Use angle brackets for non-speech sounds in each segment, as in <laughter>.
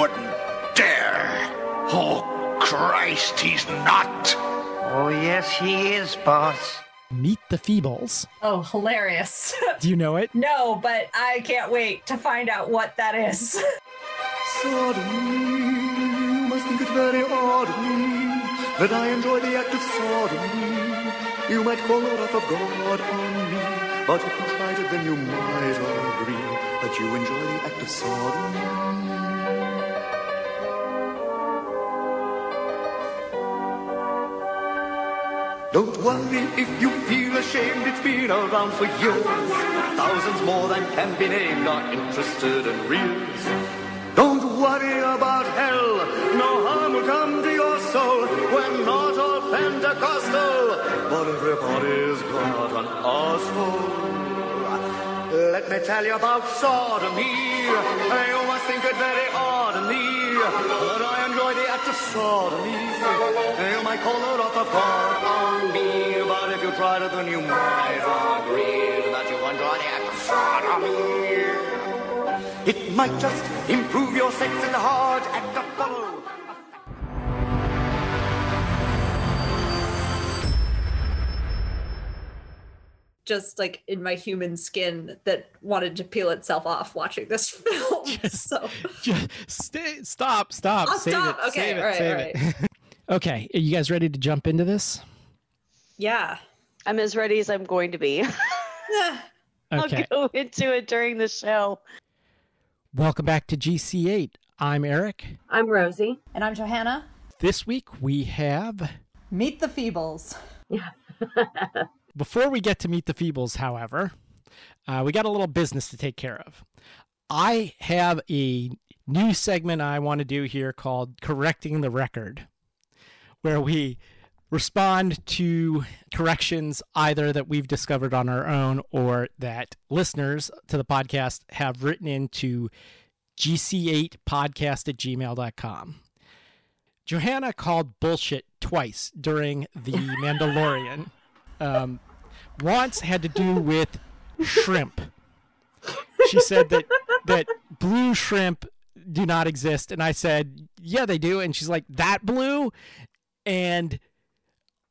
wouldn't dare. Oh, Christ, he's not. Oh, yes, he is, boss. Meet the Feebles. Oh, hilarious. Do you know it? <laughs> no, but I can't wait to find out what that is. Sodomy, you must think it very odd of me that I enjoy the act of sodomy. You might call the wrath of God on me, but if you tried it, then you might agree that you enjoy the act of sodomy. Don't worry if you feel ashamed, it's been around for years. Thousands more than can be named are interested in reels. Don't worry about hell, no harm will come to your soul. We're not all Pentecostal, but everybody's got an asshole. Let me tell you about sodomy. You oh, must think it very odd of me, but I enjoy the act of sodomy. You might call the wrath of God on me, but if you tried it, then you might agree that you enjoy the act of sodomy. It might just improve your sex in the hard act of Just like in my human skin that wanted to peel itself off watching this <laughs> film. <laughs> so <laughs> Just stay, stop, stop. I'll save stop. it. Okay, save it, all right, save all it. okay, are you guys ready to jump into this? yeah. I'm as ready as I'm going to be. Okay. I'll go into it during the show. Welcome back to GC8. I'm Eric. I'm Rosie. And I'm Johanna. This week we have. Meet the Feebles. Before we get to meet the Feebles, however, uh, we got a little business to take care of. I have a new segment I want to do here called Correcting the Record, where we respond to corrections either that we've discovered on our own or that listeners to the podcast have written into gc8podcast at gmail.com. Johanna called bullshit twice during The <laughs> Mandalorian. Um, once had to do with shrimp. She said that that blue shrimp do not exist, and I said, "Yeah, they do." And she's like, "That blue," and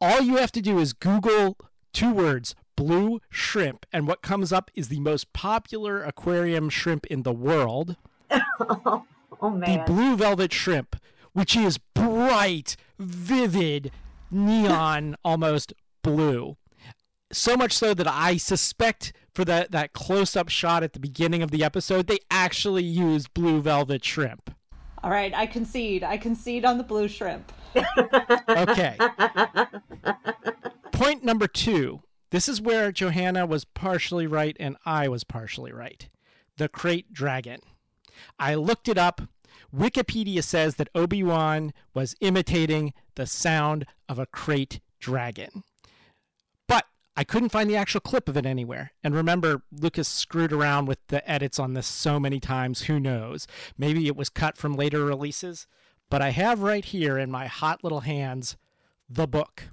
all you have to do is Google two words blue shrimp, and what comes up is the most popular aquarium shrimp in the world <laughs> oh the man. blue velvet shrimp, which is bright, vivid, neon, almost blue. So much so that I suspect for that, that close up shot at the beginning of the episode, they actually used blue velvet shrimp. All right, I concede. I concede on the blue shrimp. Okay. Point number two. This is where Johanna was partially right and I was partially right. The krayt dragon. I looked it up. Wikipedia says that Obi Wan was imitating the sound of a krayt dragon. I couldn't find the actual clip of it anywhere. And remember, Lucas screwed around with the edits on this so many times. Who knows? Maybe it was cut from later releases. But I have right here in my hot little hands the book,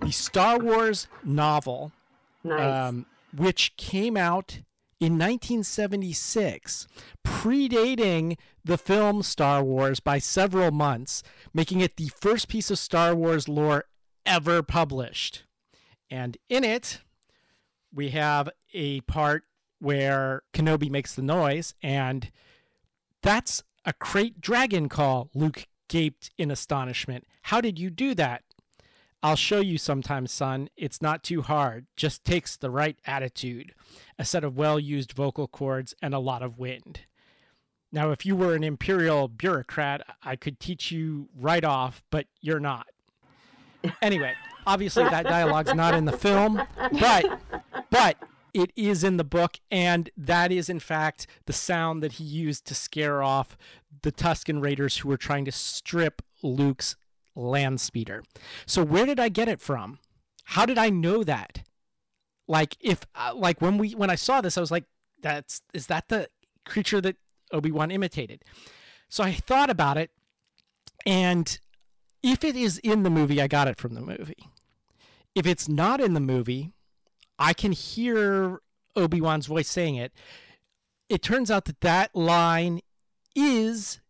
the Star Wars novel Nice. um, which came out in 1976, predating the film Star Wars by several months, making it the first piece of Star Wars lore ever published. And in it, we have a part where Kenobi makes the noise, and that's a krayt dragon call. Luke gaped in astonishment. How did you do that? I'll show you sometime, son. It's not too hard. Just takes the right attitude, a set of well used vocal cords, and a lot of wind. Now, if you were an imperial bureaucrat, I could teach you right off, but you're not. Anyway, obviously that dialogue's not in the film, but but it is in the book, and that is in fact the sound that he used to scare off the Tusken Raiders who were trying to strip Luke's land speeder. So where did I get it from? How did I know that? Like if uh, like when we when I saw this I was like that's is that the creature that Obi-Wan imitated. So I thought about it and if it is in the movie I got it from the movie. If it's not in the movie, I can hear Obi-Wan's voice saying it. It turns out that that line is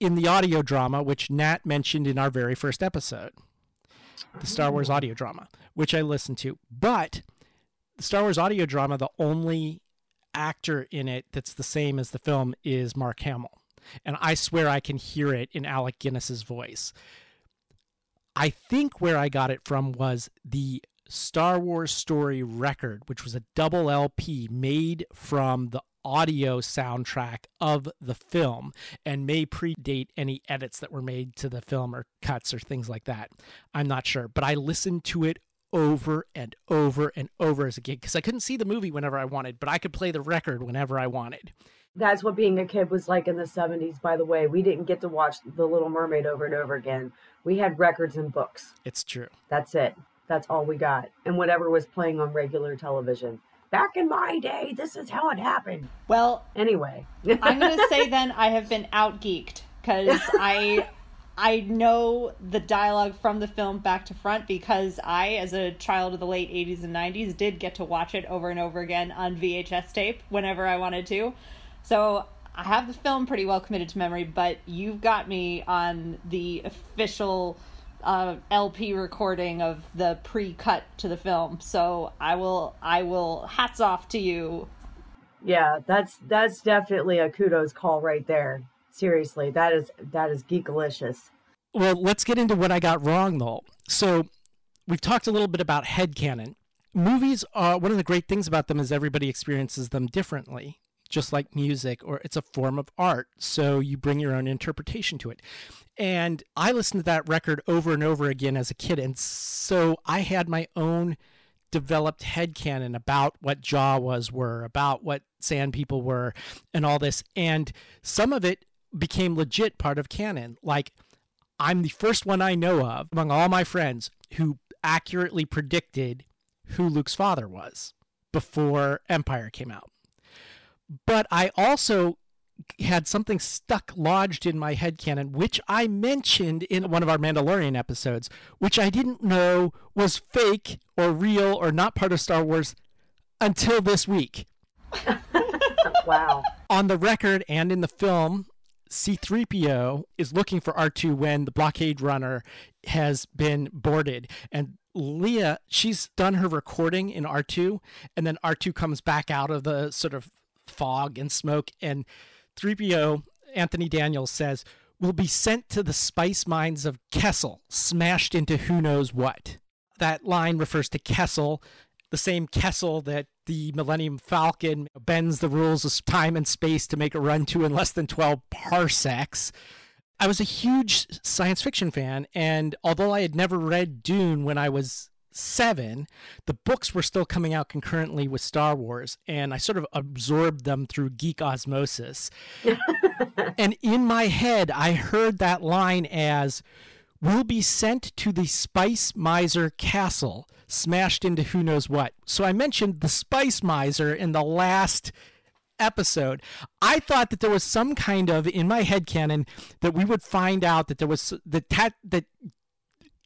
in the audio drama, which Nat mentioned in our very first episode, the Star Wars hmm. audio drama, which I listened to. But the Star Wars audio drama, the only actor in it that's the same as the film is Mark Hamill. And I swear I can hear it in Alec Guinness's voice. I think where I got it from was the Star Wars Story Record, which was a double LP made from the audio soundtrack of the film and may predate any edits that were made to the film or cuts or things like that. I'm not sure, but I listened to it over and over and over as a kid because I couldn't see the movie whenever I wanted, but I could play the record whenever I wanted. That's what being a kid was like in the 70s, by the way. We didn't get to watch The Little Mermaid over and over again. We had records and books. It's true. That's it. That's all we got. And whatever was playing on regular television. Back in my day, this is how it happened. Well, Anyway. <laughs> I'm gonna say <laughs> then I have been out geeked because <laughs> I I know the dialogue from the film back to front because I, as a child of the late 80s and 90s, did get to watch it over and over again on VHS tape whenever I wanted to. So I have the film pretty well committed to memory, but you've got me on the official uh, LP recording of the pre-cut to the film. So I will, I will. Hats off to you. yeah, that's that's definitely a kudos call right there. Seriously, that is that is geekalicious. Well, let's get into what I got wrong, though. So, we've talked a little bit about head headcanon. Movies are one of the great things about them is everybody experiences them differently, just like music, or it's a form of art. So, you bring your own interpretation to it. And I listened to that record over and over again as a kid. And so, I had my own developed headcanon about what Jawas were, about what Sand People were, and all this. And some of it became legit part of canon. Like, I'm the first one I know of among all my friends who accurately predicted who Luke's father was before Empire came out. But I also had something stuck lodged in my head canon, which I mentioned in one of our Mandalorian episodes, which I didn't know was fake or real or not part of Star Wars until this week. <laughs> Wow. On the record and in the film, C3PO is looking for R2 when the blockade runner has been boarded. And Leia, she's done her recording in R2, and then R2 comes back out of the sort of fog and smoke, and 3PO, Anthony Daniels, says, will be sent to the spice mines of Kessel, smashed into who knows what. That line refers to Kessel, the same Kessel that the Millennium Falcon bends the rules of time and space to make a run to in less than 12 parsecs. I was a huge science fiction fan, and although I had never read Dune when I was seven, the books were still coming out concurrently with Star Wars, and I sort of absorbed them through geek osmosis. <laughs> and in my head, I heard that line as "We'll be sent to the Spice Miser Castle, smashed into who knows what. So I mentioned the Spice Miser in the last episode. I thought that there was some kind of in my head canon that we would find out that there was that tat, that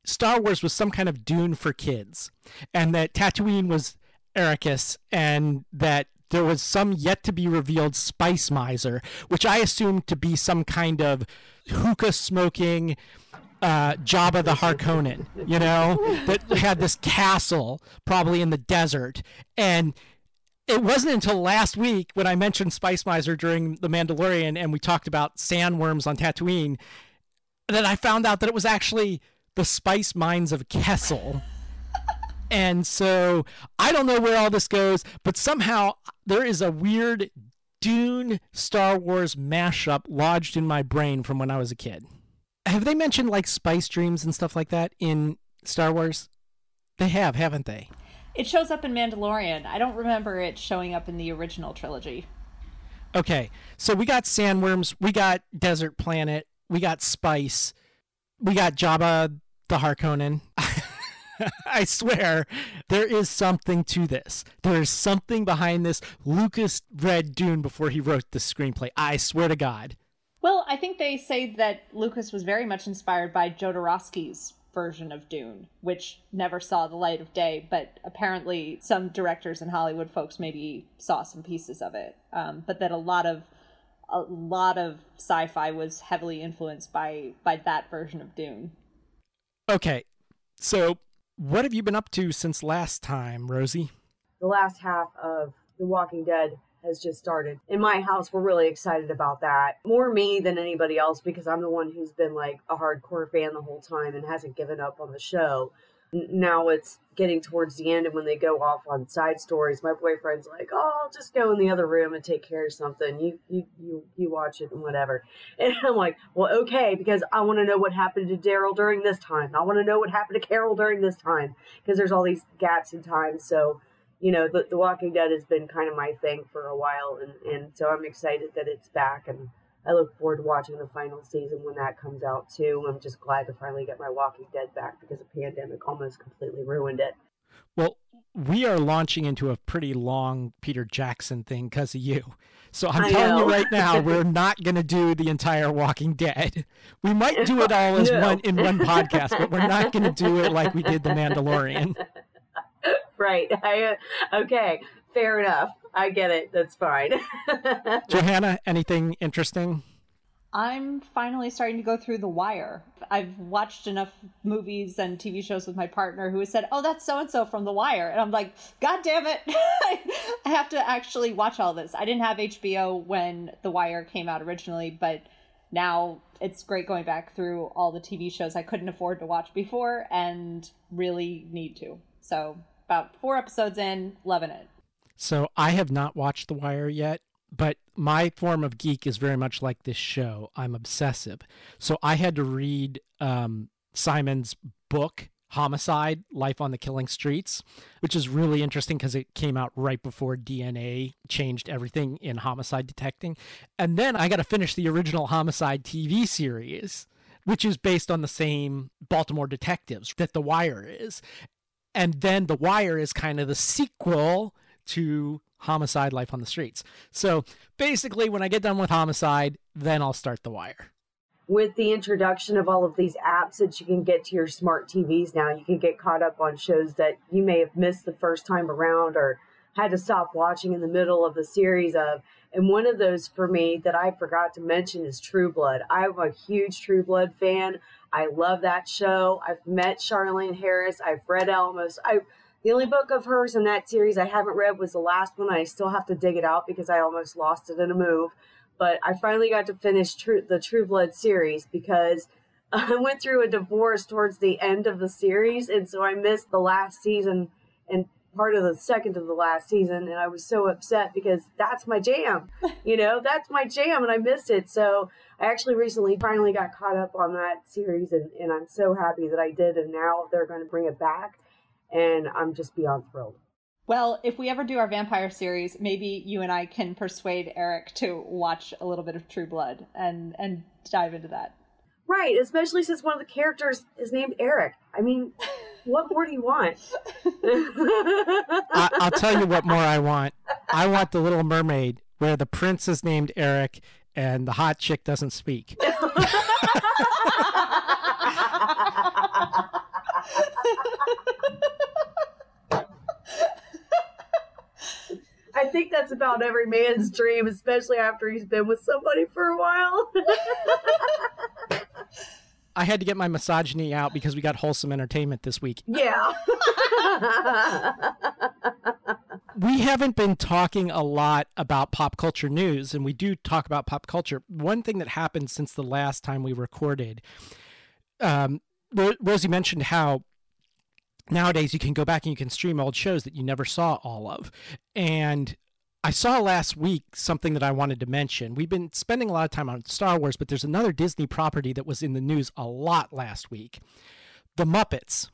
Star Wars was some kind of Dune for kids, and that Tatooine was Arrakis, and that there was some yet to be revealed spice miser, which I assumed to be some kind of hookah smoking uh, Jabba the Harkonnen, you know, that had this castle probably in the desert. And it wasn't until last week when I mentioned Spice Miser during The Mandalorian and we talked about sandworms on Tatooine that I found out that it was actually the spice mines of Kessel. and so I don't know where all this goes, but somehow there is a weird Dune Star Wars mashup lodged in my brain from when I was a kid. Have they mentioned like spice dreams and stuff like that in Star Wars? They have, haven't they? It shows up in Mandalorian. I don't remember it showing up in the original trilogy. Okay, so we got sandworms, we got desert planet, we got spice, we got Jabba the Harkonnen. <laughs> I swear, there is something to this. There is something behind this. Lucas read Dune before he wrote the screenplay. I swear to God. Well, I think they say that Lucas was very much inspired by Jodorowsky's version of Dune, which never saw the light of day, but apparently some directors and Hollywood folks maybe saw some pieces of it. Um, but that a lot of a lot of sci-fi was heavily influenced by by that version of Dune. Okay, so what have you been up to since last time, Rosie? The last half of The Walking Dead has just started. In my house, we're really excited about that. More me than anybody else because I'm the one who's been like a hardcore fan the whole time and hasn't given up on the show. Now it's getting towards the end, and when they go off on side stories, my boyfriend's like, "Oh, I'll just go in the other room and take care of something. You, you, you, you watch it and whatever." <laughs> And I'm like, "Well, okay," because I want to know what happened to Daryl during this time. I want to know what happened to Carol during this time because there's all these gaps in time. So you know, the, the Walking Dead has been kind of my thing for a while, and, and so I'm excited that it's back, and I look forward to watching the final season when that comes out too. I'm just glad to finally get my Walking Dead back because the pandemic almost completely ruined it. Well, we are launching into a pretty long Peter Jackson thing because of you. So I'm I telling you right now, <laughs> we're not going to do the entire Walking Dead. We might do it all as <laughs> No. one in one podcast, but we're not going to do it like we did the Mandalorian. <laughs> Right? I, uh, okay, fair enough. I get it. That's fine. <laughs> Johanna, anything interesting? I'm finally starting to go through The Wire. I've watched enough movies and TV shows with my partner who has said, "Oh, that's so and so from The Wire," and I'm like, "God damn it! <laughs> I have to actually watch all this." I didn't have HBO when The Wire came out originally, but now it's great going back through all the TV shows I couldn't afford to watch before and really need to. So, about four episodes in, loving it. So I have not watched The Wire yet, but my form of geek is very much like this show. I'm obsessive. So I had to read um, Simon's book, Homicide Life on the Killing Streets, which is really interesting because it came out right before DNA changed everything in homicide detecting. And then I got to finish the original Homicide TV series, which is based on the same Baltimore detectives that The Wire is. And then The Wire is kind of the sequel to Homicide Life on the Streets. So basically, when I get done with Homicide, then I'll start The Wire. With the introduction of all of these apps that you can get to your smart TVs now, you can get caught up on shows that you may have missed the first time around or had to stop watching in the middle of the series of. And one of those for me that I forgot to mention is True Blood. I'm a huge True Blood fan. I love that show. I've met Charlaine Harris. I've read almost. I the only book of hers in that series I haven't read was the last one. I still have to dig it out because I almost lost it in a move. But I finally got to finish True, the True Blood series because <laughs> I went through a divorce towards the end of the series, and so I missed the last season and part of the second of the last season, and I was so upset because that's my jam. <laughs> You know, that's my jam, and I missed it. So I actually recently finally got caught up on that series, and, and I'm so happy that I did. And now they're going to bring it back, and I'm just beyond thrilled. Well, if we ever do our vampire series, maybe you and I can persuade Eric to watch a little bit of True Blood and and dive into that. Right, especially since one of the characters is named Eric. I mean, <laughs> what more do you want? I, I'll tell you what more I want. I want The Little Mermaid, where the prince is named Eric and the hot chick doesn't speak. <laughs> <laughs> I think that's about every man's dream, especially after he's been with somebody for a while. <laughs> I had to get my misogyny out because we got wholesome entertainment this week. yeah. <laughs> we haven't been talking a lot about pop culture news, and we do talk about pop culture. One thing that happened since the last time we recorded, um, Rosie mentioned how nowadays you can go back and you can stream old shows that you never saw all of. And I saw last week something that I wanted to mention. We've been spending a lot of time on Star Wars, but there's another Disney property that was in the news a lot last week The Muppets.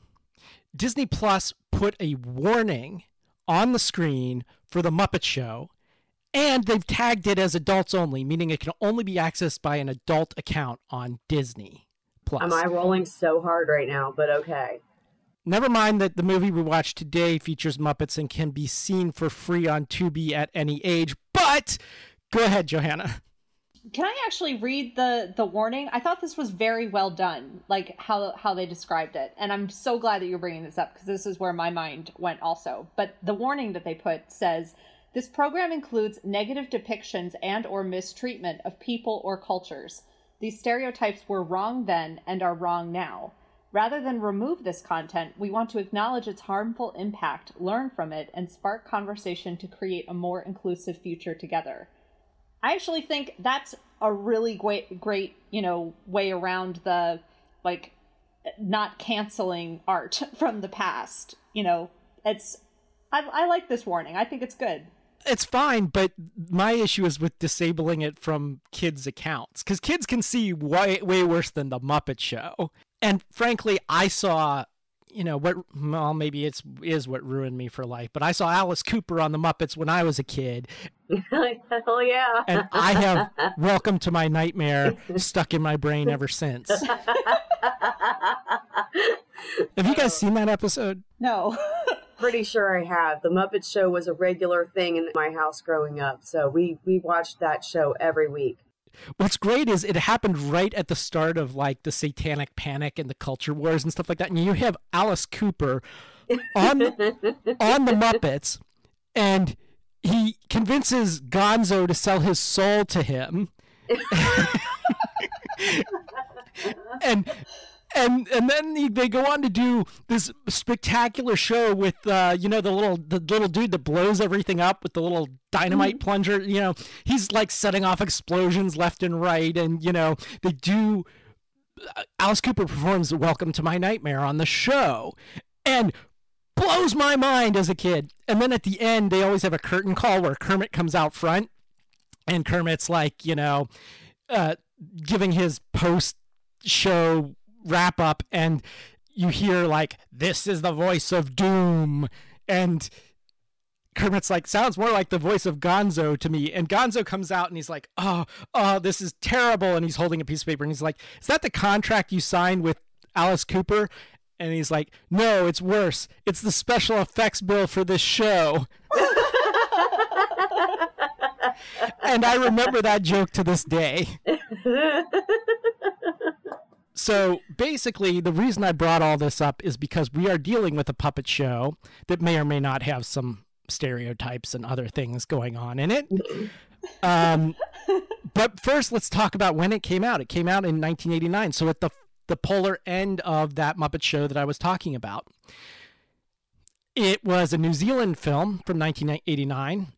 Disney Plus put a warning on the screen for The Muppet Show, and they've tagged it as adults only, meaning it can only be accessed by an adult account on Disney Plus. Am I rolling so hard right now? But okay. Never mind that the movie we watched today features Muppets and can be seen for free on Tubi at any age. But go ahead, Johanna. Can I actually read the the warning? I thought this was very well done, like how how they described it, and I'm so glad that you're bringing this up because this is where my mind went also. But the warning that they put says This program includes negative depictions and or mistreatment of people or cultures. These stereotypes were wrong then and are wrong now. Rather than remove this content, we want to acknowledge its harmful impact, learn from it, and spark conversation to create a more inclusive future together. I actually think that's a really great, great, you know, way around the like not canceling art <laughs> from the past. You know, it's I, I like this warning. I think it's good. It's fine, but my issue is with disabling it from kids' accounts because kids can see way way worse than the Muppet Show. And frankly, I saw, you know, what well maybe it's is what ruined me for life, but I saw Alice Cooper on the Muppets when I was a kid, Hell <laughs> oh, yeah. and I have <laughs> Welcome to My Nightmare stuck in my brain ever since. Have you guys seen that episode? No. <laughs> Pretty sure I have. The Muppet Show was a regular thing in my house growing up, so we we watched that show every week. What's great is it happened right at the start of like the satanic panic and the culture wars and stuff like that. And you have Alice Cooper on <laughs> on the Muppets and he convinces Gonzo to sell his soul to him. <laughs> <laughs> and and and then he- they go on to do this spectacular show with uh, you know the little the little dude that blows everything up with the little dynamite plunger. You know he's like setting off explosions left and right, and you know they do. uh, Alice Cooper performs "Welcome to My Nightmare" on the show, and blows my mind as a kid. And then at the end, they always have a curtain call where Kermit comes out front, and Kermit's like, you know, uh, giving his post show wrap up, and you hear like, "This is the voice of doom," and Kermit's like, sounds more like the voice of Gonzo to me. And Gonzo comes out and he's like, oh, oh, this is terrible. And he's holding a piece of paper and he's like, is that the contract you signed with Alice Cooper? And he's like, no, it's worse. It's the special effects bill for this show. <laughs> and I remember that joke to this day. <laughs> So basically, the reason I brought all this up is because we are dealing with a puppet show that may or may not have some stereotypes and other things going on in it. <laughs> Um, but first, let's talk about when it came out. It came out in 1989, so at the the polar end of that Muppet show that I was talking about. It was a New Zealand film from 1989.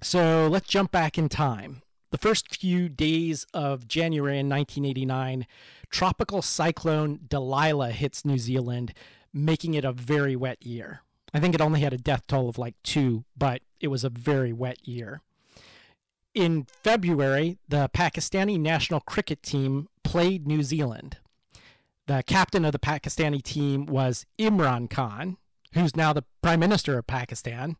So let's jump back in time. The first few days of January in 1989, tropical cyclone Delilah hits New Zealand, making it a very wet year. I think it only had a death toll of like two, but it was a very wet year. In February, the Pakistani national cricket team played New Zealand. The captain of the Pakistani team was Imran Khan, who's now the prime minister of Pakistan.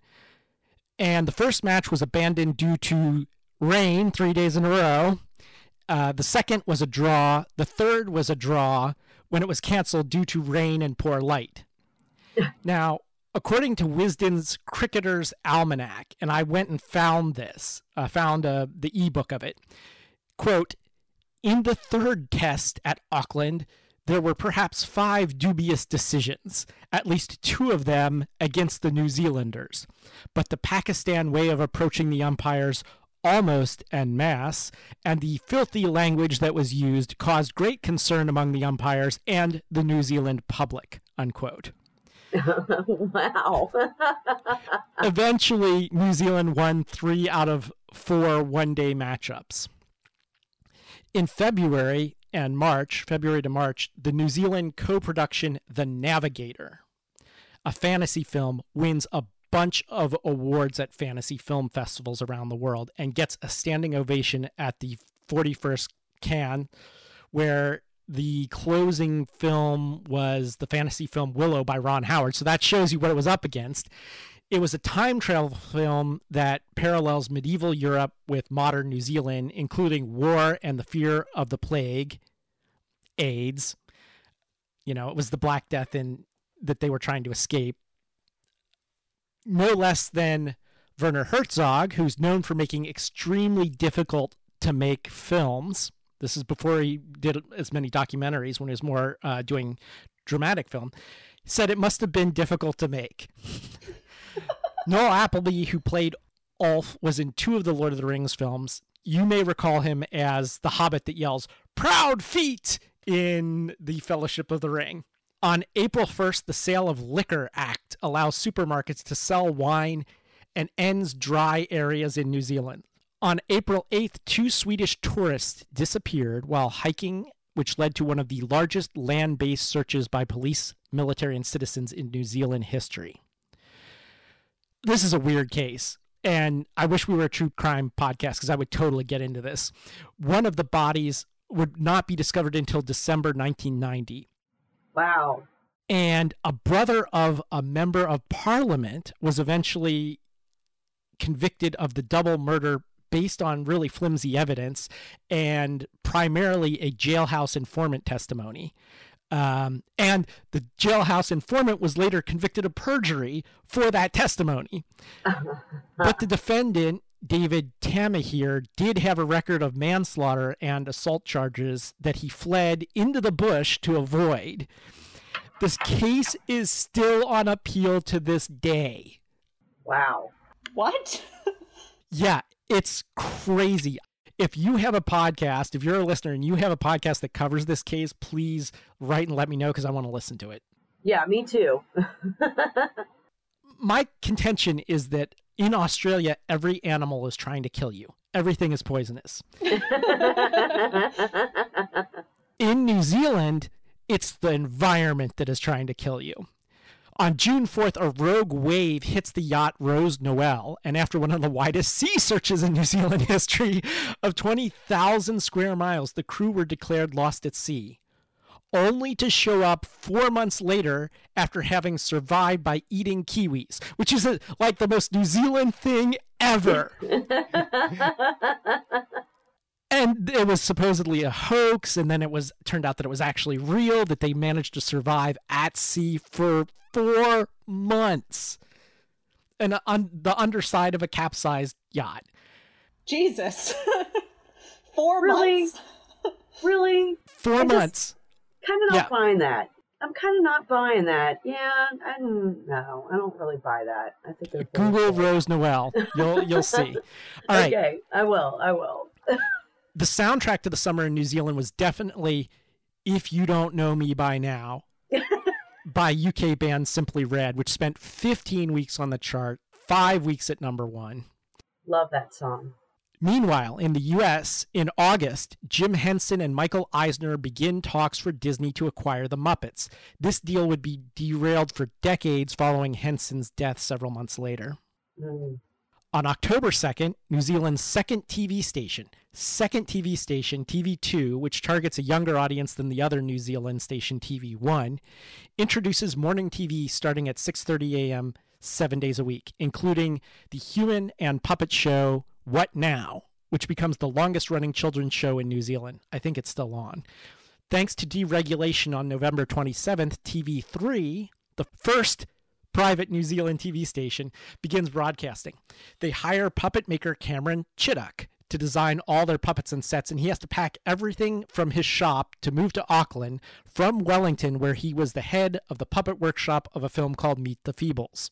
And the first match was abandoned due to rain three days in a row. Uh, the second was a draw. The third was a draw when it was canceled due to rain and poor light. <laughs> now, according to Wisden's Cricketer's Almanac, and I went and found this, uh, found uh, the ebook of it. Quote, in the third test at Auckland, there were perhaps five dubious decisions, at least two of them against the New Zealanders. But the Pakistan way of approaching the umpires almost en masse, and the filthy language that was used caused great concern among the umpires and the New Zealand public. Unquote. <laughs> wow. <laughs> Eventually, New Zealand won three out of four one day matchups. In February and March, February to March, the New Zealand co production The Navigator, a fantasy film, wins a bunch of awards at fantasy film festivals around the world and gets a standing ovation at the 41st Cannes, where the closing film was the fantasy film Willow by Ron Howard. So that shows you what it was up against. It was a time travel film that parallels medieval Europe with modern New Zealand, including war and the fear of the plague, AIDS. You know, it was the Black Death in that they were trying to escape. No less than Werner Herzog, who's known for making extremely difficult to make films. This is before he did as many documentaries when he was more uh, doing dramatic film. Said it must have been difficult to make. <laughs> Noel Appleby, who played Ulf was in two of the Lord of the Rings films. You may recall him as the hobbit that yells, Proudfeet! in the Fellowship of the Ring. On April 1st, the Sale of Liquor Act allows supermarkets to sell wine and ends dry areas in New Zealand. On April 8th, two Swedish tourists disappeared while hiking, which led to one of the largest land based searches by police, military, and citizens in New Zealand history. This is a weird case, and I wish we were a true crime podcast because I would totally get into this. One of the bodies would not be discovered until December 1990 Wow. and a brother of a member of parliament was eventually convicted of the double murder based on really flimsy evidence and primarily a jailhouse informant testimony. Um, and the jailhouse informant was later convicted of perjury for that testimony. <laughs> but the defendant, David Tamihere, did have a record of manslaughter and assault charges that he fled into the bush to avoid. This case is still on appeal to this day. Wow. What? <laughs> Yeah, it's crazy. If you have a podcast, if you're a listener and you have a podcast that covers this case, please write and let me know because I want to listen to it. Yeah, me too. <laughs> My contention is that in Australia, every animal is trying to kill you. Everything is poisonous. <laughs> In New Zealand, it's the environment that is trying to kill you. On June 4th, a rogue wave hits the yacht Rose Noel, and after one of the widest sea searches in New Zealand <laughs> history of 20,000 square miles, the crew were declared lost at sea, only to show up four months later after having survived by eating kiwis, which is a, like the most New Zealand thing ever. <laughs> and it was supposedly a hoax and then it was turned out that it was actually real that they managed to survive at sea for four months and on the underside of a capsized yacht Jesus. <laughs> Four Really? months. <laughs> really? four I just- months Kind of not Yeah. buying that. I'm kind of not buying that. Yeah, I don't no, I don't really buy that. I think they're google rose noel you'll you'll see <laughs> all right Okay, I will. I will. <laughs> the soundtrack to the summer in new zealand was definitely if you don't know me by now <laughs> by uk band simply red which spent 15 weeks on the chart five weeks at number one Love that song. Meanwhile, in the US, in August, Jim Henson and Michael Eisner begin talks for Disney to acquire the Muppets. This deal would be derailed for decades following Henson's death several months later. Mm. On October 2nd, New Zealand's second TV station, second TV station TV2, which targets a younger audience than the other New Zealand station TV1, introduces morning TV starting at 6:30 a.m. 7 days a week, including the human and puppet show What Now, which becomes the longest-running children's show in New Zealand. I think it's still on. Thanks to deregulation on November 27th, TV3, the first private New Zealand TV station, begins broadcasting. They hire puppet maker Cameron Chittock to design all their puppets and sets, and he has to pack everything from his shop to move to Auckland from Wellington, where he was the head of the puppet workshop of a film called Meet the Feebles.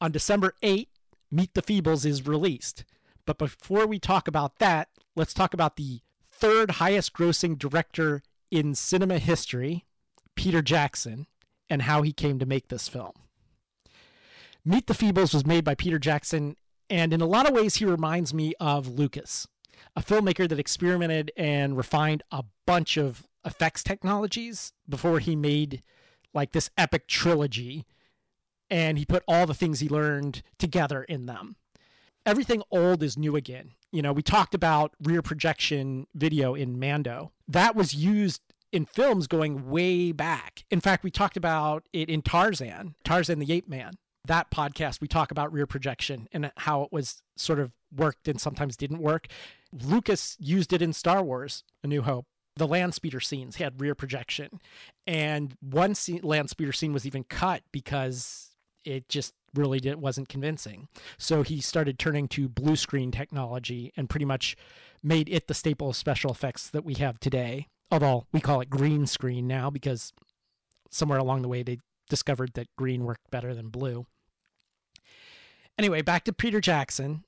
On December 8, Meet the Feebles is released. But before we talk about that, let's talk about the third highest grossing director in cinema history, Peter Jackson, and how he came to make this film. Meet the Feebles was made by Peter Jackson, and in a lot of ways, he reminds me of Lucas, a filmmaker that experimented and refined a bunch of effects technologies before he made like this epic trilogy. And he put all the things he learned together in them. Everything old is new again. You know, we talked about rear projection video in Mando. That was used in films going way back. In fact, we talked about it in Tarzan, Tarzan the Ape Man. That podcast, we talk about rear projection and how it was sort of worked and sometimes didn't work. Lucas used it in Star Wars, A New Hope. The land speeder scenes had rear projection. And one scene, land speeder scene was even cut because it just really did, wasn't convincing. So he started turning to blue screen technology and pretty much made it the staple of special effects that we have today. Although we call it green screen now because somewhere along the way they discovered that green worked better than blue. Anyway, back to Peter Jackson.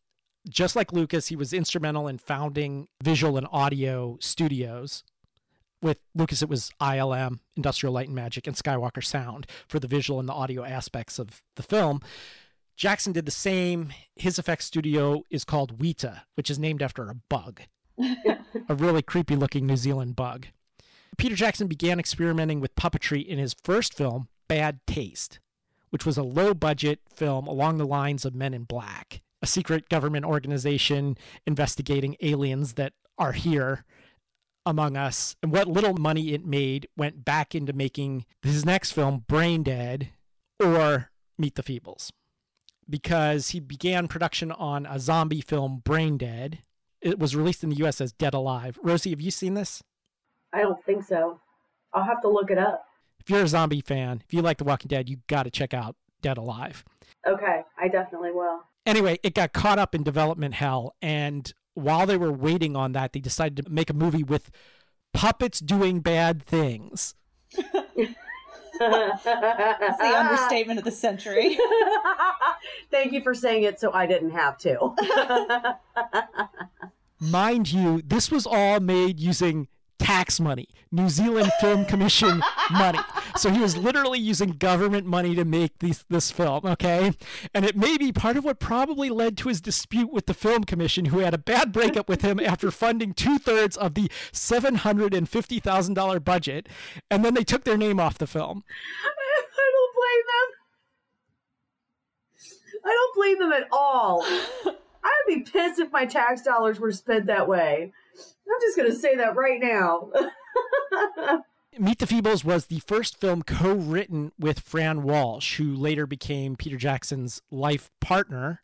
Just like Lucas, he was instrumental in founding visual and audio studios. With Lucas, it was ILM, Industrial Light and Magic, and Skywalker Sound for the visual and the audio aspects of the film. Jackson did the same. His effects studio is called Weta, which is named after a bug, <laughs> a really creepy looking New Zealand bug. Peter Jackson began experimenting with puppetry in his first film, Bad Taste, which was a low budget film along the lines of Men in Black, a secret government organization investigating aliens that are here among us. And what little money it made went back into making his next film, Braindead, or Meet the Feebles because he began production on a zombie film, Braindead. It was released in the US as Dead Alive. Rosie, have you seen this? I don't think so. I'll have to look it up. If you're a zombie fan, if you like The Walking Dead, you got to check out Dead Alive. Okay, I definitely will. Anyway, it got caught up in development hell, and while they were waiting on that, they decided to make a movie with puppets doing bad things. That's the understatement of the century. <laughs> Thank you for saying it so I didn't have to. <laughs> Mind you, this was all made using tax money, New Zealand Film <laughs> Commission money. So he was literally using government money to make these, this film, okay? And it may be part of what probably led to his dispute with the Film Commission, who had a bad breakup with him after funding two thirds of the $750,000 budget. And then they took their name off the film. I don't blame them. I don't blame them at all. <laughs> I would be pissed if my tax dollars were spent that way. I'm just going to say that right now. Meet the Feebles was the first film co written with Fran Walsh, who later became Peter Jackson's life partner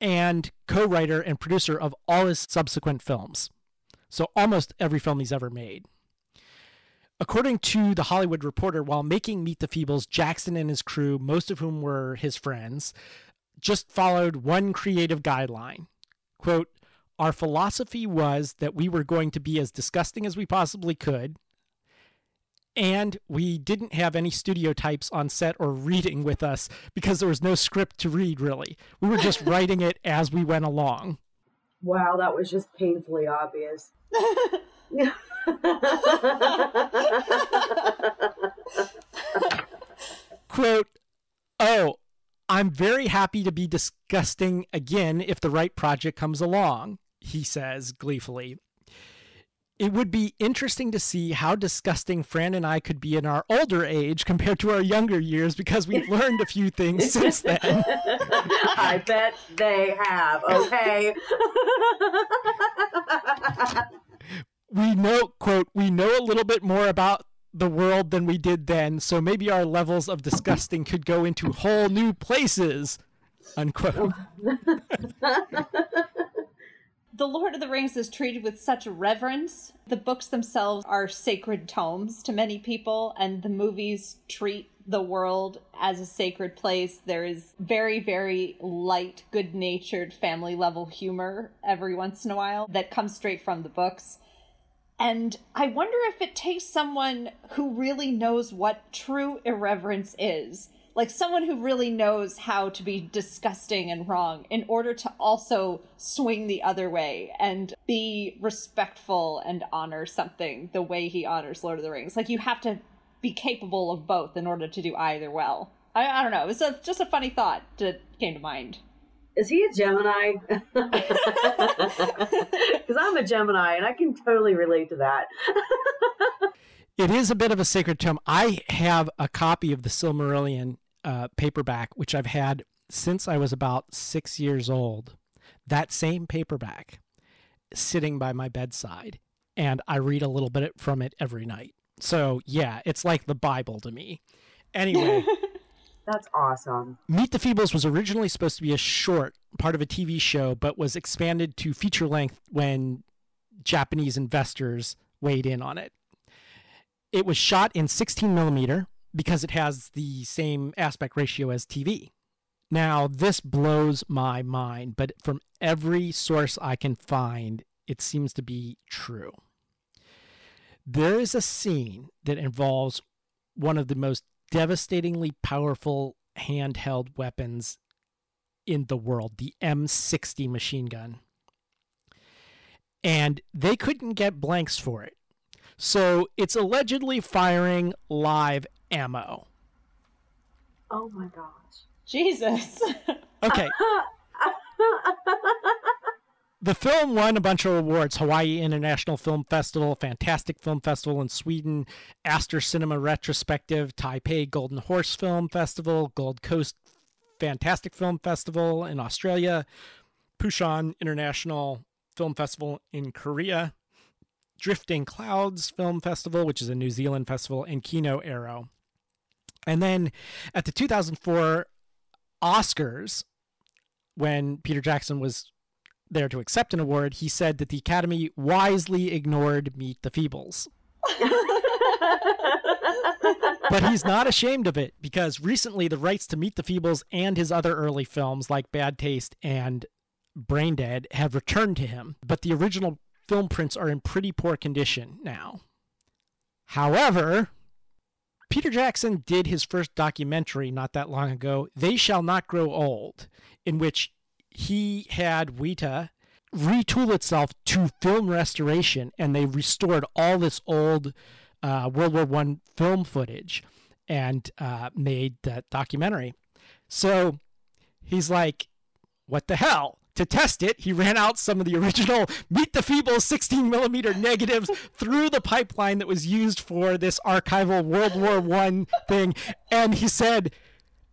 and co writer and producer of all his subsequent films. So, almost every film he's ever made. According to The Hollywood Reporter, while making Meet the Feebles, Jackson and his crew, most of whom were his friends, just followed one creative guideline. Quote, our philosophy was that we were going to be as disgusting as we possibly could. And we didn't have any studio types on set or reading with us because there was no script to read, really. We were just <laughs> writing it as we went along. Wow, that was just painfully obvious. <laughs> <laughs> Quote, Oh, I'm very happy to be disgusting again if the right project comes along, he says gleefully. It would be interesting to see how disgusting Fran and I could be in our older age compared to our younger years because we've learned a few things <laughs> since then. I bet they have, okay? we know, quote, we know a little bit more about the world than we did then, so maybe our levels of disgusting could go into whole new places, unquote. <laughs> The Lord of the Rings is treated with such reverence. The books themselves are sacred tomes to many people, and the movies treat the world as a sacred place. There is very, very light, good natured, family level humor every once in a while that comes straight from the books. And I wonder if it takes someone who really knows what true irreverence is, like someone who really knows how to be disgusting and wrong, in order to also swing the other way and be respectful and honor something the way he honors Lord of the Rings. Like you have to be capable of both in order to do either well. I, I don't know. It's a, just a funny thought that came to mind. Is he a Gemini? <laughs> Because I'm a Gemini and I can totally relate to that. <laughs> it is a bit of a sacred tome. I have a copy of the Silmarillion uh, paperback, which I've had since I was about six years old. That same paperback sitting by my bedside, and I read a little bit from it every night. So, yeah, it's like the Bible to me. Anyway. <laughs> That's awesome. Meet the Feebles was originally supposed to be a short, part of a TV show, but was expanded to feature length when Japanese investors weighed in on it. It was shot in 16 millimeter because it has the same aspect ratio as TV. Now, this blows my mind, but from every source I can find, it seems to be true. There is a scene that involves one of the most devastatingly powerful handheld weapons in the world, the M60 machine gun. And they couldn't get blanks for it. So it's allegedly firing live ammo. Oh my gosh. Jesus. <laughs> Okay. <laughs> the film won a bunch of awards Hawaii International Film Festival, Fantastic Film Festival in Sweden, Astor Cinema Retrospective, Taipei Golden Horse Film Festival, Gold Coast Fantastic Film Festival in Australia, Busan International Film Festival in Korea, Drifting Clouds Film Festival, which is a New Zealand festival, and Kino Arrow. And then at the 2004 Oscars, when Peter Jackson was there to accept an award, he said that the Academy wisely ignored Meet the Feebles. but he's not ashamed of it because recently the rights to Meet the Feebles and his other early films like Bad Taste and Braindead have returned to him, but the original film prints are in pretty poor condition now. However, Peter Jackson did his first documentary not that long ago, They Shall Not Grow Old, in which he had Weta retool itself to film restoration, and they restored all this old uh, World War One film footage and uh, made that documentary. So he's like, "What the hell?" To test it, he ran out some of the original Meet the Feeble 16 millimeter negatives through the pipeline that was used for this archival World War One thing, and he said,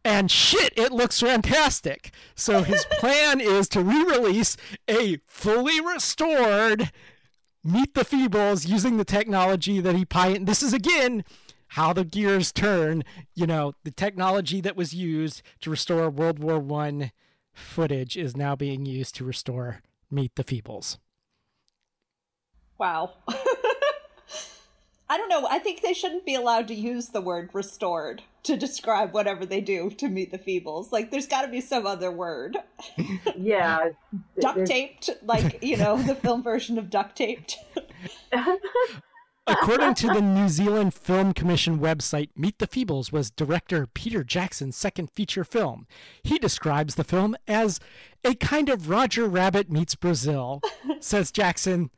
and shit, it looks fantastic. So his <laughs> plan is to re-release a fully restored Meet the Feebles using the technology that he pioneered. This is again how the gears turn. You know, the technology that was used to restore World War One footage is now being used to restore Meet the Feebles. Wow. <laughs> I don't know. I think they shouldn't be allowed to use the word restored to describe whatever they do to meet the feebles. Like, there's got to be some other word. <laughs> Yeah. duct taped, like, you know, the film version of duct taped. <laughs> According to the New Zealand Film Commission website, Meet the Feebles was director Peter Jackson's second feature film. He describes the film as a kind of Roger Rabbit meets Brazil. Says Jackson,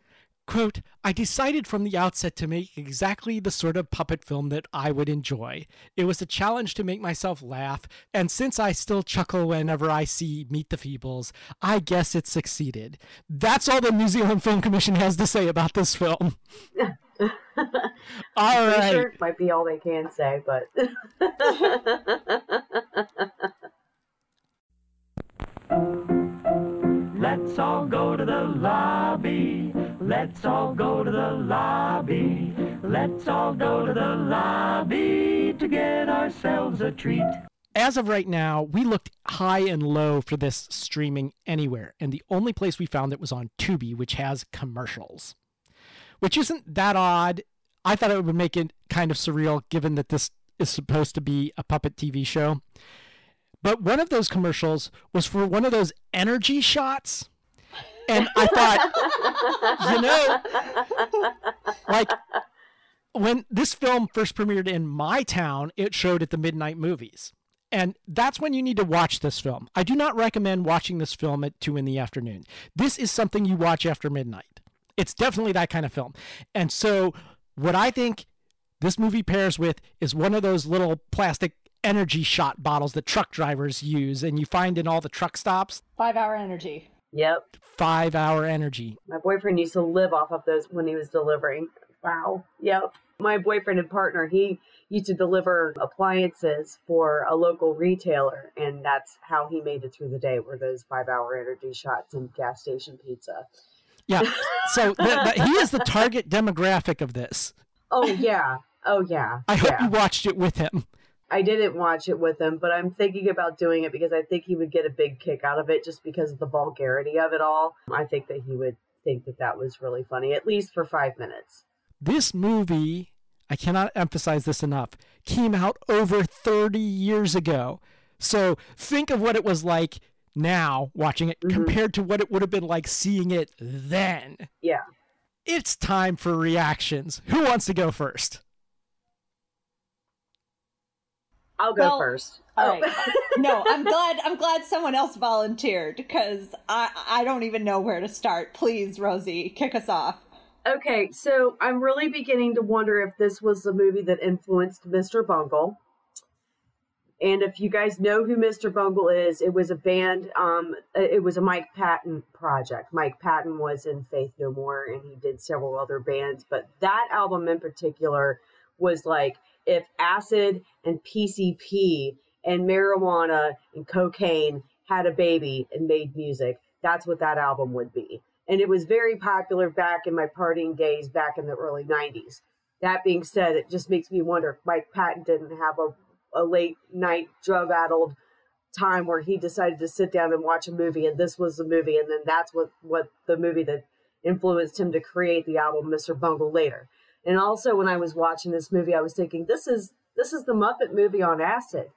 quote, I decided from the outset to make exactly the sort of puppet film that I would enjoy. It was a challenge to make myself laugh, and since I still chuckle whenever I see Meet the Feebles, I guess it succeeded. That's all the New Zealand Film Commission has to say about this film. <laughs> All Pretty right. sure it might be all they can say, but <laughs> Let's all go to the lobby. Let's all go to the lobby. Let's all go to the lobby to get ourselves a treat. As of right now, we looked high and low for this streaming anywhere, and the only place we found it was on Tubi, which has commercials. Which isn't that odd. I thought it would make it kind of surreal given that this is supposed to be a puppet TV show. But one of those commercials was for one of those energy shots. And I thought, you know, like when this film first premiered in my town, it showed at the midnight movies. And that's when you need to watch this film. I do not recommend watching this film at 2 in the afternoon. This is something you watch after midnight. It's definitely that kind of film. And so, what I think this movie pairs with is one of those little plastic energy shot bottles that truck drivers use and you find in all the truck stops. Five hour energy. Yep. Five hour energy. My boyfriend used to live off of those when he was delivering. Wow. Yep. My boyfriend and partner, he used to deliver appliances for a local retailer, and that's how he made it through the day. Were those five-hour energy shots and gas station pizza? Yeah. So <laughs> th- th- he is the target demographic of this. Oh yeah. Oh yeah. I hope yeah. you watched it with him. I didn't watch it with him, but I'm thinking about doing it because I think he would get a big kick out of it just because of the vulgarity of it all. I think that he would think that that was really funny, at least for five minutes. This movie, I cannot emphasize this enough, came out over 30 years ago. So think of what it was like now watching it mm-hmm. compared to what it would have been like seeing it then. Yeah. It's time for reactions. Who wants to go first? I'll go Well, first. All right. <laughs> no, I'm glad. I'm glad someone else volunteered because I I don't even know where to start. Please, Rosie, kick us off. Okay, so I'm really beginning to wonder if this was the movie that influenced Mr. Bungle. And if you guys know who Mr. Bungle is, it was a band, um, it was a Mike Patton project. Mike Patton was in Faith No More and he did several other bands, but that album in particular was like if acid and PCP and marijuana and cocaine had a baby and made music, that's what that album would be. And it was very popular back in my partying days back in the early 90s. That being said, it just makes me wonder if Mike Patton didn't have a a late night drug addled time where he decided to sit down and watch a movie and this was the movie and then that's what what the movie that influenced him to create the album Mr. Bungle later. And also when I was watching this movie I was thinking this is this is the Muppet movie on acid.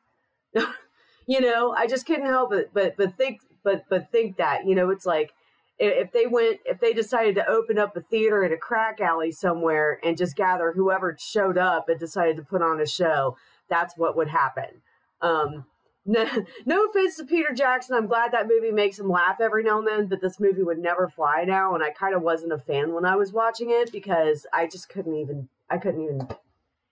<laughs> you know, I just couldn't help it but but think but but think that, you know, it's like if they went if they decided to open up a theater in a crack alley somewhere and just gather whoever showed up and decided to put on a show that's what would happen. Um, no, <laughs> no offense to Peter Jackson. I'm glad that movie makes him laugh every now and then, but this movie would never fly now. And I kind of wasn't a fan when I was watching it because I just couldn't even, I couldn't even,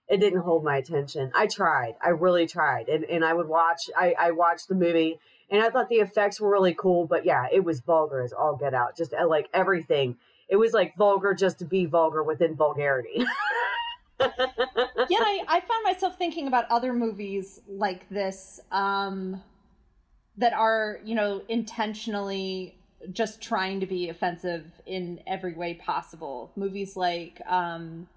it didn't hold my attention. I tried. I really tried. And, and I would watch, I, I watched the movie and I thought the effects were really cool, but yeah, it was vulgar as all get out. Just uh, like everything. It was like vulgar just to be vulgar within vulgarity. <laughs> Yet I, I found myself thinking about other movies like this um, that are, you know, intentionally just trying to be offensive in every way possible. Movies like um,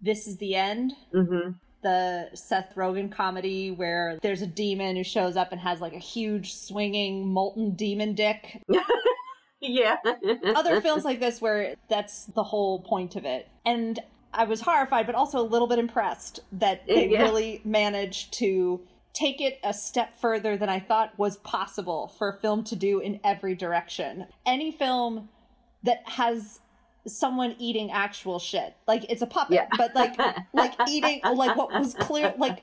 This Is the End. Mm-hmm. The Seth Rogen comedy where there's a demon who shows up and has like a huge swinging molten demon dick. <laughs> yeah. Other films like this where that's the whole point of it. And I was horrified, but also a little bit impressed that they Yeah. really managed to take it a step further than I thought was possible for a film to do in every direction. Any film that has someone eating actual shit, like it's a puppet, Yeah. but like like eating like what was clear like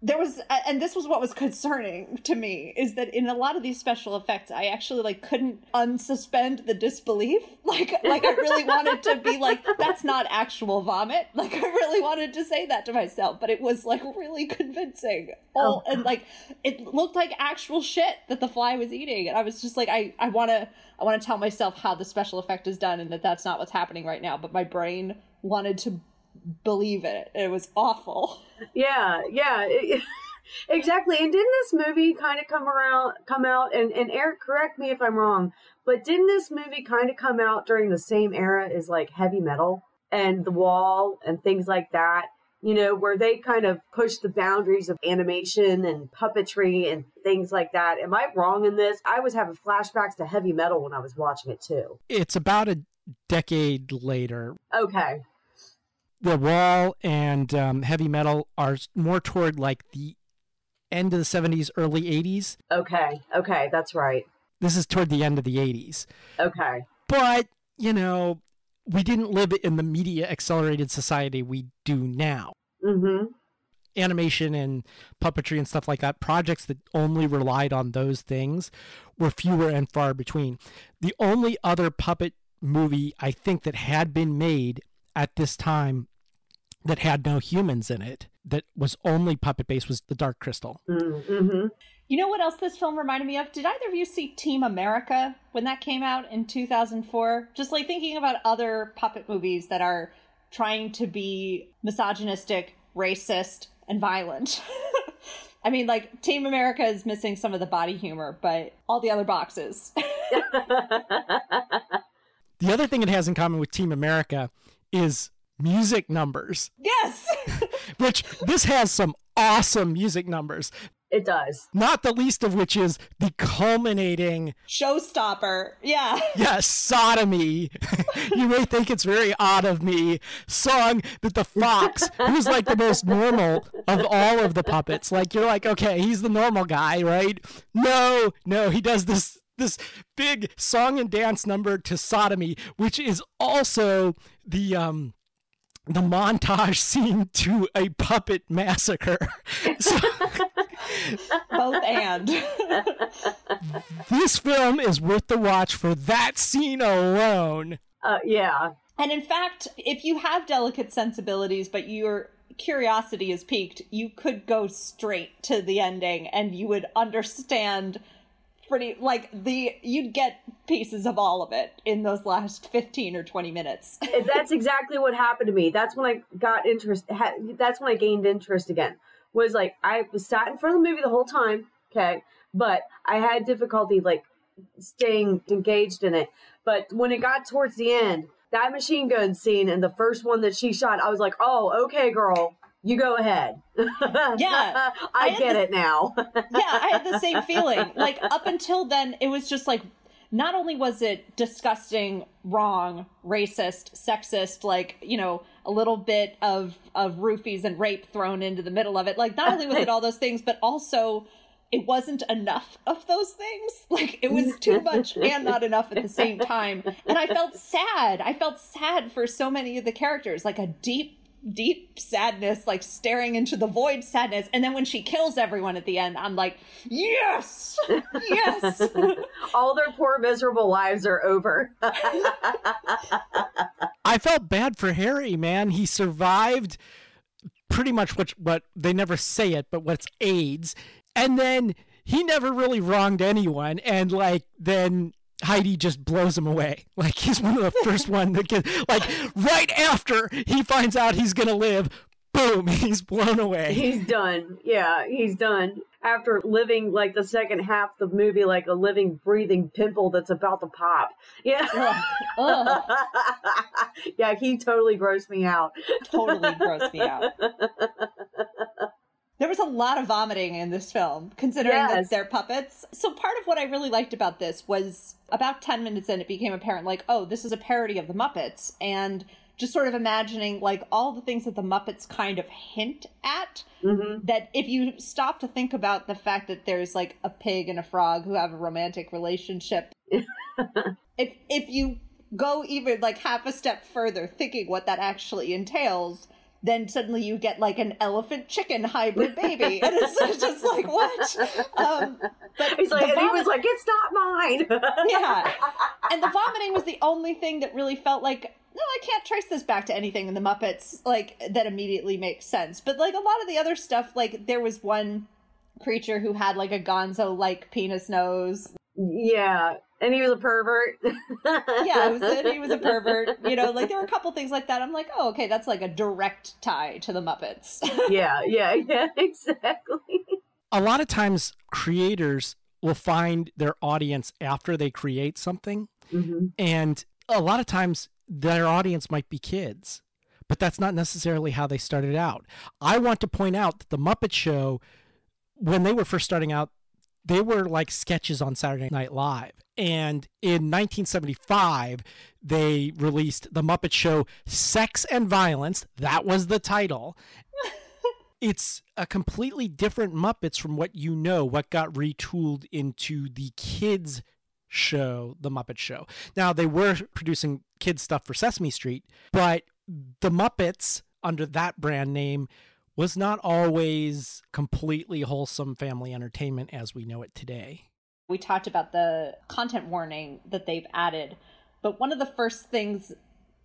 there was and this was what was concerning to me is that in a lot of these special effects i actually like couldn't unsuspend the disbelief. <laughs> Like like i really wanted to be like that's not actual vomit. <laughs> Like i really wanted to say that to myself but it was like really convincing. Oh and like it looked like actual shit that the fly was eating and i was just like i i want to i want to tell myself how the special effect is done and that that's not what's happening right now but my brain wanted to believe it it was awful Yeah, yeah, it- <laughs> exactly. And didn't this movie kind of come around, come out? And and Eric, correct me if I'm wrong, but didn't this movie kind of come out during the same era as like heavy metal and The Wall and things like that? You know, where they kind of pushed the boundaries of animation and puppetry and things like that. Am I wrong in this? I was having flashbacks to heavy metal when I was watching it too. It's about a decade later. Okay. The Wall and um, heavy metal are more toward like the end of the 70s, early 80s. Okay. Okay. That's right. This is toward the end of the 80s. Okay. But, you know, we didn't live in the media accelerated society we do now. Mm-hmm. Animation and puppetry and stuff like that, projects that only relied on those things were fewer and far between. The only other puppet movie I think that had been made at this time that had no humans in it, that was only puppet based, was The Dark Crystal. Mm-hmm. You know what else this film reminded me of? Did either of you see Team America when that came out in 2004? Just like thinking about other puppet movies that are trying to be misogynistic, racist, and violent. <laughs> I mean, like, Team America is missing some of the body humor, but all the other boxes. <laughs> The other thing it has in common with Team America is music numbers, yes! <laughs> which this has some awesome music numbers. It does. Not the least of which is the culminating, Showstopper. Yeah. <laughs> yes, sodomy. <laughs> you may think it's very odd of me. Song that the fox, who's like the most normal of all of the puppets, like you're like, okay, he's the normal guy, right? No, no, he does this this big song and dance number to sodomy, which is also the um the montage scene to a puppet massacre. <laughs> So Both and. this film is worth the watch for that scene alone. Uh, yeah. And in fact, if you have delicate sensibilities, but your curiosity is piqued, you could go straight to the ending and you would understand pretty like the you'd get pieces of all of it in those last 15 or 20 minutes. <laughs> that's exactly what happened to me. That's when I got interest. Ha- that's when I gained interest again. Was like I was sat in front of the movie the whole time, okay, but I had difficulty like staying engaged in it. But when it got towards the end, that machine gun scene and the first one that she shot, I was like, oh, okay, girl, you go ahead. Yeah, <laughs> I, I get the- it now. <laughs> yeah, I had the same feeling. Like up until then, it was just like not only was it disgusting, wrong, racist, sexist, like you know a little bit of of roofies and rape thrown into the middle of it. Like not only was it all those things, but also it wasn't enough of those things. <laughs> Like it was too much and not enough at the same time. And I felt sad. I felt sad for so many of the characters, like a deep deep sadness, like staring into the void sadness. And then when she kills everyone at the end, I'm like, yes, yes. <laughs> All their poor miserable lives are over. <laughs> I felt bad for Harry, man. He survived pretty much what what they never say it, but what's AIDS, and then he never really wronged anyone, and like then Heidi just blows him away. Like he's one of the first <laughs> one that gets like right after he finds out he's gonna live, boom, <laughs> he's blown away. he's done. Yeah, he's done. After living like the second half of the movie like a living, breathing pimple that's about to pop. Yeah. Ugh, <laughs> yeah, he totally grossed me out. totally grossed me out. There was a lot of vomiting in this film, considering Yes. that they're puppets. So part of what I really liked about this was about 10 minutes in, it became apparent like, oh, this is a parody of the Muppets. And just sort of imagining like all the things that the Muppets kind of hint at. Mm-hmm. That if you stop to think about the fact that there's like a pig and a frog who have a romantic relationship, <laughs> if if you go even like half a step further, thinking what that actually entails, then suddenly you get like an elephant chicken hybrid baby, and it's just like what? Um, but He's like, he was like, it's not mine. <laughs> yeah, and the vomiting was the only thing that really felt like. No, I can't trace this back to anything in the Muppets like that immediately makes sense. But like a lot of the other stuff, like there was one creature who had like a gonzo like penis nose yeah. And he was a pervert. yeah, it was, he was a pervert. <laughs> You know, like there were a couple things like that. I'm like, oh, okay, that's like a direct tie to the Muppets. <laughs> yeah, yeah, yeah, <laughs> exactly. a lot of times creators will find their audience after they create something hmm and a lot of times their audience might be kids but that's not necessarily how they started out i want to point out that the muppet show when they were first starting out they were like sketches on saturday night live. And in 1975 they released the muppet show sex and violence. That was the title. <laughs> It's a completely different Muppets from what you know, what got retooled into the kids show, The Muppet Show. Now, they were producing kids stuff for Sesame Street, but the Muppets under that brand name was not always completely wholesome family entertainment as we know it today. we talked about the content warning that they've added, but one of the first things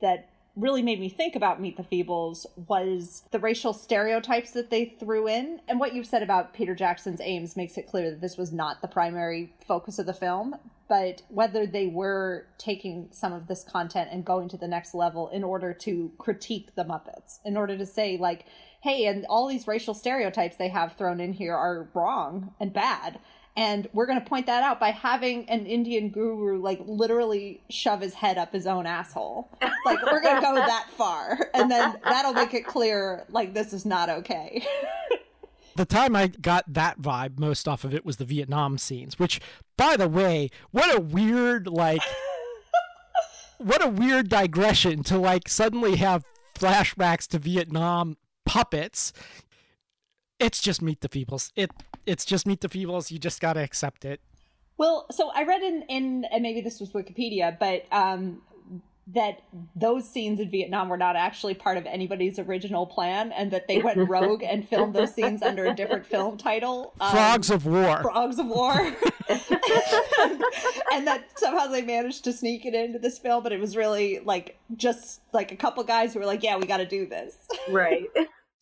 that really made me think about Meet the Feebles was the racial stereotypes that they threw in. And what you've said about Peter Jackson's aims makes it clear that this was not the primary focus of the film, but whether they were taking some of this content and going to the next level in order to critique the Muppets, in order to say, like, hey, and all these racial stereotypes they have thrown in here are wrong and bad. And we're going to point that out by having an Indian guru, like, literally shove his head up his own asshole. Like, we're going to go <laughs> that far. And then that'll make it clear, like, this is not okay. <laughs> The time I got that vibe most off of it was the Vietnam scenes, which, by the way, what a weird, like, <laughs> what a weird digression to, like, suddenly have flashbacks to Vietnam puppets. It's just Meet the Feebles. It it's just Meet the Feebles. You just gotta accept it. Well, so I read in, in and maybe this was Wikipedia, but um, that those scenes in Vietnam were not actually part of anybody's original plan and that they went rogue and filmed those scenes under a different film title. Um, Frogs of War. Frogs of War. <laughs> and that somehow they managed to sneak it into this film, but it was really like just like a couple guys who were like, yeah, we got to do this. Right.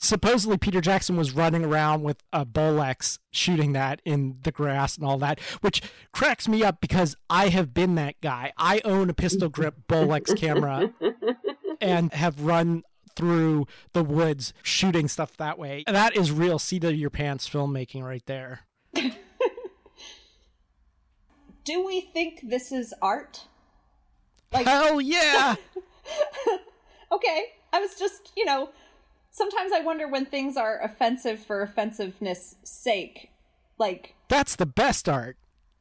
Supposedly Peter Jackson was running around with a Bolex shooting that in the grass and all that, which cracks me up because I have been that guy. I own a pistol grip Bolex camera <laughs> and have run through the woods shooting stuff that way. That is real seat of your pants filmmaking right there. <laughs> Do we think this is art? Like Hell yeah. <laughs> okay. I was just, you know, sometimes I wonder when things are offensive for offensiveness sake. Like That's the best art.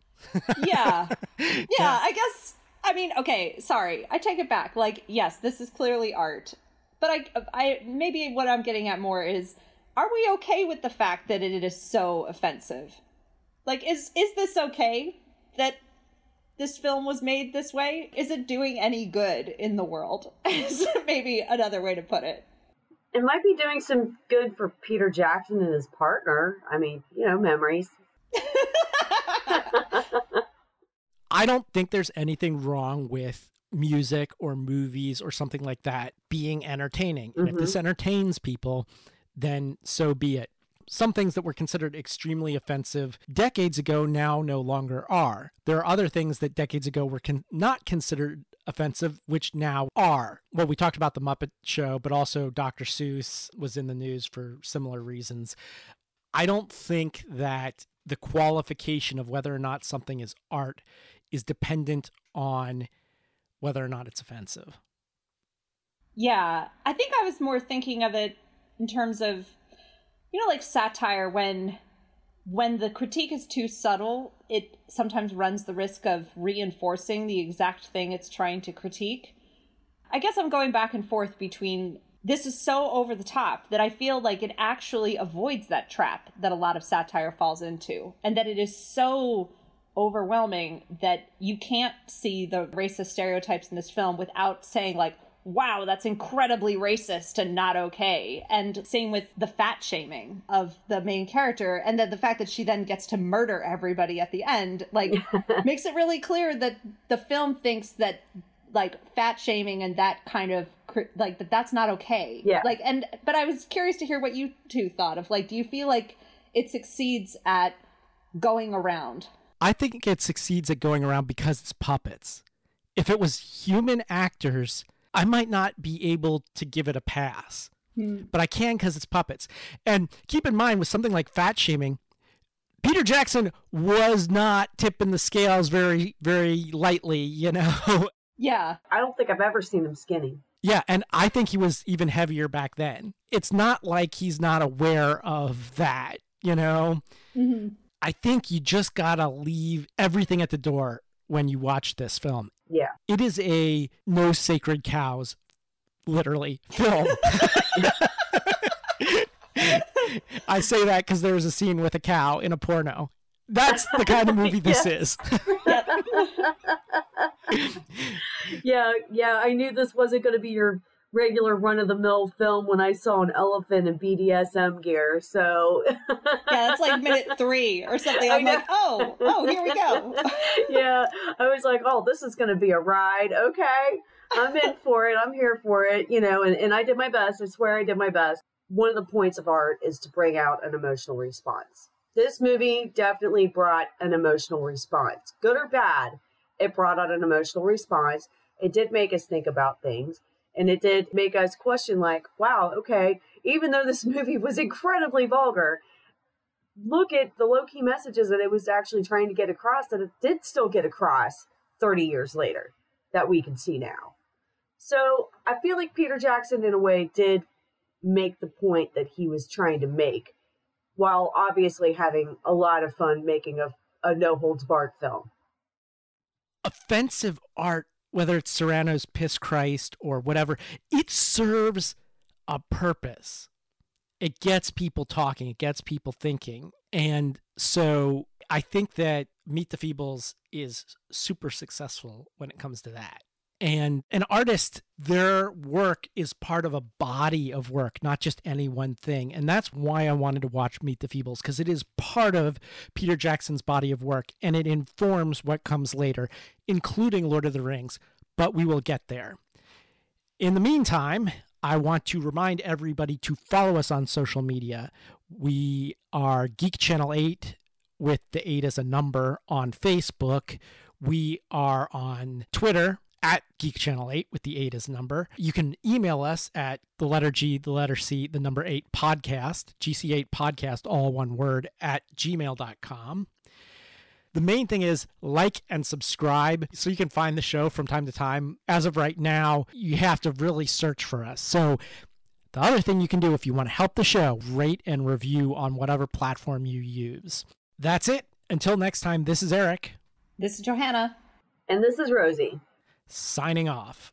<laughs> yeah. <laughs> yeah. Yeah, I guess I mean, okay, sorry. I take it back. Like, yes, this is clearly art. But I I maybe what I'm getting at more is are we okay with the fact that it is so offensive? Like is is this okay that this film was made this way? Is it doing any good in the world? <laughs> is maybe another way to put it it might be doing some good for Peter Jackson and his partner. I mean, you know, memories. <laughs> I don't think there's anything wrong with music or movies or something like that being entertaining. And mm-hmm. if this mm-hmm. entertains people, then so be it. Some things that were considered extremely offensive decades ago now no longer are. There are other things that decades ago were con- not considered offensive, which now are. Well, we talked about the Muppet Show, but also Dr. Seuss was in the news for similar reasons. I don't think that the qualification of whether or not something is art is dependent on whether or not it's offensive. Yeah, I think I was more thinking of it in terms of, you know, like satire when when the critique is too subtle, it sometimes runs the risk of reinforcing the exact thing it's trying to critique. I guess I'm going back and forth between this is so over the top that I feel like it actually avoids that trap that a lot of satire falls into, and that it is so overwhelming that you can't see the racist stereotypes in this film without saying, like, wow, that's incredibly racist and not okay. And same with the fat shaming of the main character. And then the fact that she then gets to murder everybody at the end, like, <laughs> makes it really clear that the film thinks that, like, fat shaming and that kind of like that that's not okay yeah like and but i was curious to hear what you two thought of like do you feel like it succeeds at going around i think it succeeds at going around because it's puppets if it was human actors I might not be able to give it a pass, hmm. but I can because it's puppets. And keep in mind, with something like fat shaming, Peter Jackson was not tipping the scales very, very lightly, you know? <laughs> Yeah. I don't think I've ever seen him skinny. Yeah, and I think he was even heavier back then. It's not like he's not aware of that, you know? Mm-hmm. I think you just gotta leave everything at the door when you watch this film. Yeah. It is a no sacred cows, literally, film. <laughs> I say that because there was a scene with a cow in a porno. That's the kind of movie this <laughs> is. <laughs> yeah, yeah. I knew this wasn't going to be your regular run of the mill film when I saw an elephant in BDSM gear. So yeah, that's like minute <laughs> three or something. I'm like, oh, oh, here we go. <laughs> yeah, I was like, oh, this is going to be a ride. Okay, I'm in for it. I'm here for it. You know, and, and I did my best. I swear I did my best. One of the points of art is to bring out an emotional response. This movie definitely brought an emotional response, good or bad. It brought out an emotional response. It did make us think about things and it did make us question, like, wow, okay, even though this <laughs> movie was incredibly vulgar, look at the low key messages that it was actually trying to get across that it did still get across 30 years later that we can see now. So I feel like Peter Jackson, in a way, did make the point that he was trying to make while obviously having a lot of fun making a, a no holds barred film. Offensive art whether it's Serrano's Piss Christ or whatever, it serves a purpose. It gets people talking, it gets people thinking. And so I think that Meet the Feebles is super successful when it comes to that. And an artist, their work is part of a body of work, not just any one thing. And that's why I wanted to watch Meet the Feebles, because it is part of Peter Jackson's body of work and it informs what comes later, including Lord of the Rings. But we will get there. In the meantime, I want to remind everybody to follow us on social media. We are Geek Channel 8 with the 8 as a number on Facebook. We are on Twitter at Geek Channel 8 with the 8 as number. You can email us at the letter G, the letter C, the number 8 podcast, GC8 podcast, all one word, at gmail.com. The main thing is like and subscribe so you can find the show from time to time. As of right now, you have to really search for us. So the other thing you can do if you want to help the show, rate and review on whatever platform you use. That's it. Until next time, this is Eric. This is Johanna. And this is Rosie signing off.